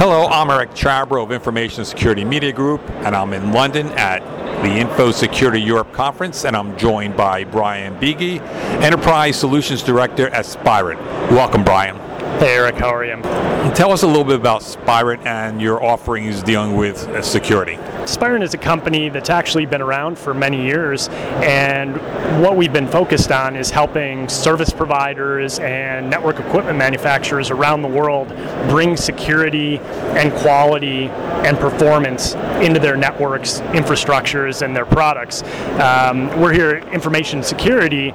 Hello, I'm Eric Chabrow of Information Security Media Group, and I'm in London at the Info Security Europe Conference, and I'm joined by Brian Beege, Enterprise Solutions Director at Spirent. Welcome, Brian. Hey, Eric, how are you? Tell us a little bit about Spirent and your offerings dealing with security. Spirent is a company that's actually been around for many years, and what we've been focused on is helping service providers and network equipment manufacturers around the world bring security and quality and performance into their networks, infrastructures, and their products. Um, we're here at Information Security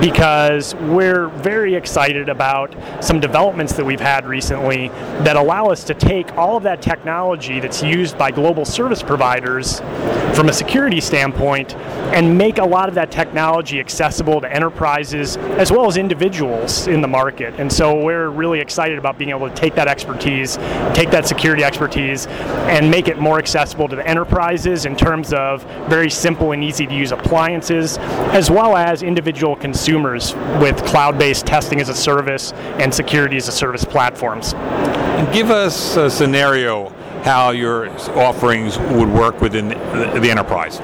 because we're very excited about some developments that we've had recently that allow us to take all of that technology that's used by global service providers from a security standpoint and make a lot of that technology accessible to enterprises as well as individuals in the market. And so we're really excited about being able to take that expertise, take that security expertise, and make it more accessible to the enterprises in terms of very simple and easy to use appliances, as well as individual consumers with cloud based testing as a service and security as a service platforms. Give us a scenario how your offerings would work within the, the enterprise.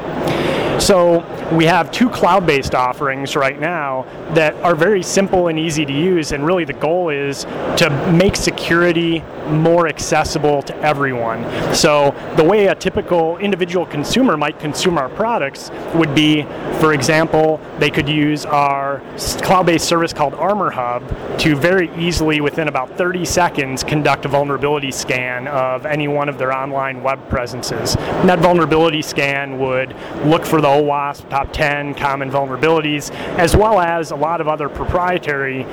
So we have two cloud-based offerings right now that are very simple and easy to use, and really the goal is to make security more accessible to everyone. So the way a typical individual consumer might consume our products would be, for example, they could use our cloud-based service called Armor Hub to very easily, within about 30 seconds, conduct a vulnerability scan of any one of their online web presences. And that vulnerability scan would look for the OWASP top 10 common vulnerabilities, as well as a lot of other proprietary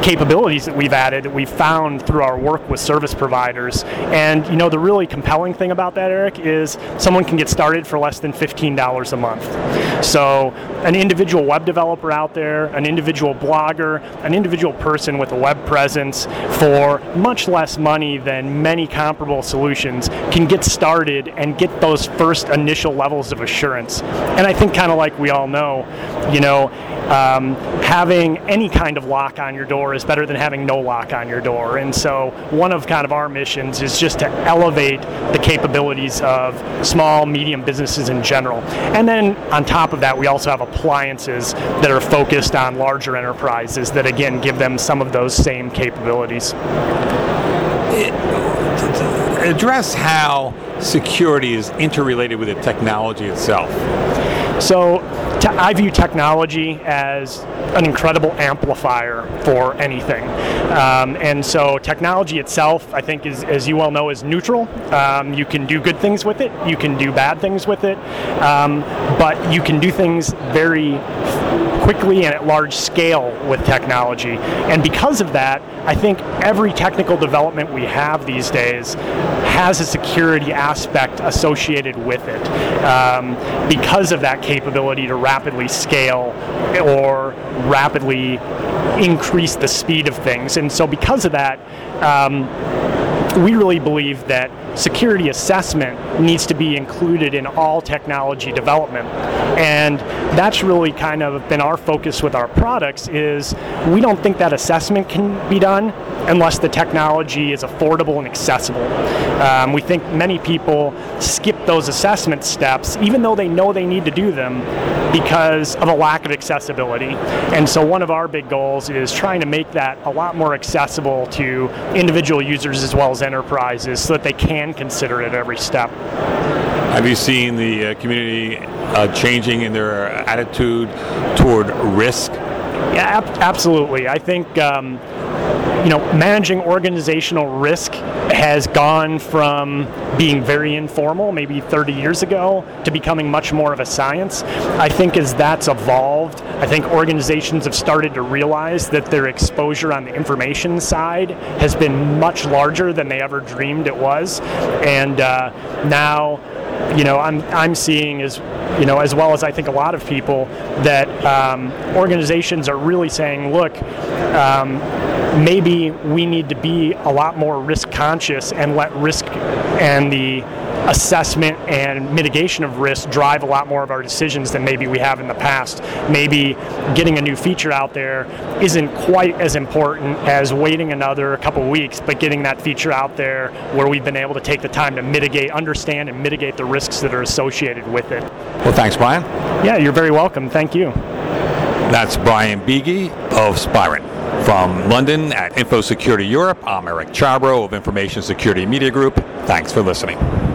capabilities that we've added that we've found through our work with service providers. And you know, the really compelling thing about that, Eric, is someone can get started for less than $15 a month. So, an individual web developer out there, an individual blogger, an individual person with a web presence for much less money than many comparable solutions can get started and get those first initial levels of assurance. And I think, kind of like we all know, you know, um, having any kind of lock on your door is better than having no lock on your door. And so, one of kind of our missions is just to elevate the capabilities of small, medium businesses in general. And then, on top of that, we also have appliances that are focused on larger enterprises that, again, give them some of those same capabilities. Address how security is interrelated with the technology itself. So I view technology as an incredible amplifier for anything. Um, and so technology itself, I think, is, as you well know, is neutral. Um, you can do good things with it, you can do bad things with it, um, but you can do things very quickly and at large scale with technology. And because of that, I think every technical development we have these days has a security aspect associated with it um, because of that capability to rapidly scale or rapidly increase the speed of things. And so, because of that, um, we really believe that security assessment needs to be included in all technology development. And that's really kind of been our focus with our products is we don't think that assessment can be done unless the technology is affordable and accessible um, we think many people skip those assessment steps even though they know they need to do them because of a lack of accessibility and so one of our big goals is trying to make that a lot more accessible to individual users as well as enterprises so that they can consider it at every step. Have you seen the uh, community uh, changing in their attitude toward risk? Yeah, ab- absolutely. I think um, you know managing organizational risk has gone from being very informal, maybe 30 years ago, to becoming much more of a science. I think as that's evolved, I think organizations have started to realize that their exposure on the information side has been much larger than they ever dreamed it was, and uh, now you know, I'm I'm seeing as you know, as well as I think a lot of people that um, organizations are really saying, look. Um, maybe we need to be a lot more risk conscious and let risk and the assessment and mitigation of risk drive a lot more of our decisions than maybe we have in the past. Maybe getting a new feature out there isn't quite as important as waiting another couple weeks, but getting that feature out there where we've been able to take the time to mitigate, understand, and mitigate the risks that are associated with it. Well, thanks, Brian. Yeah, you're very welcome. Thank you. That's Brian Beege of Spirent. From London at Info Security Europe, I'm Eric Chabrow of Information Security Media Group. Thanks for listening.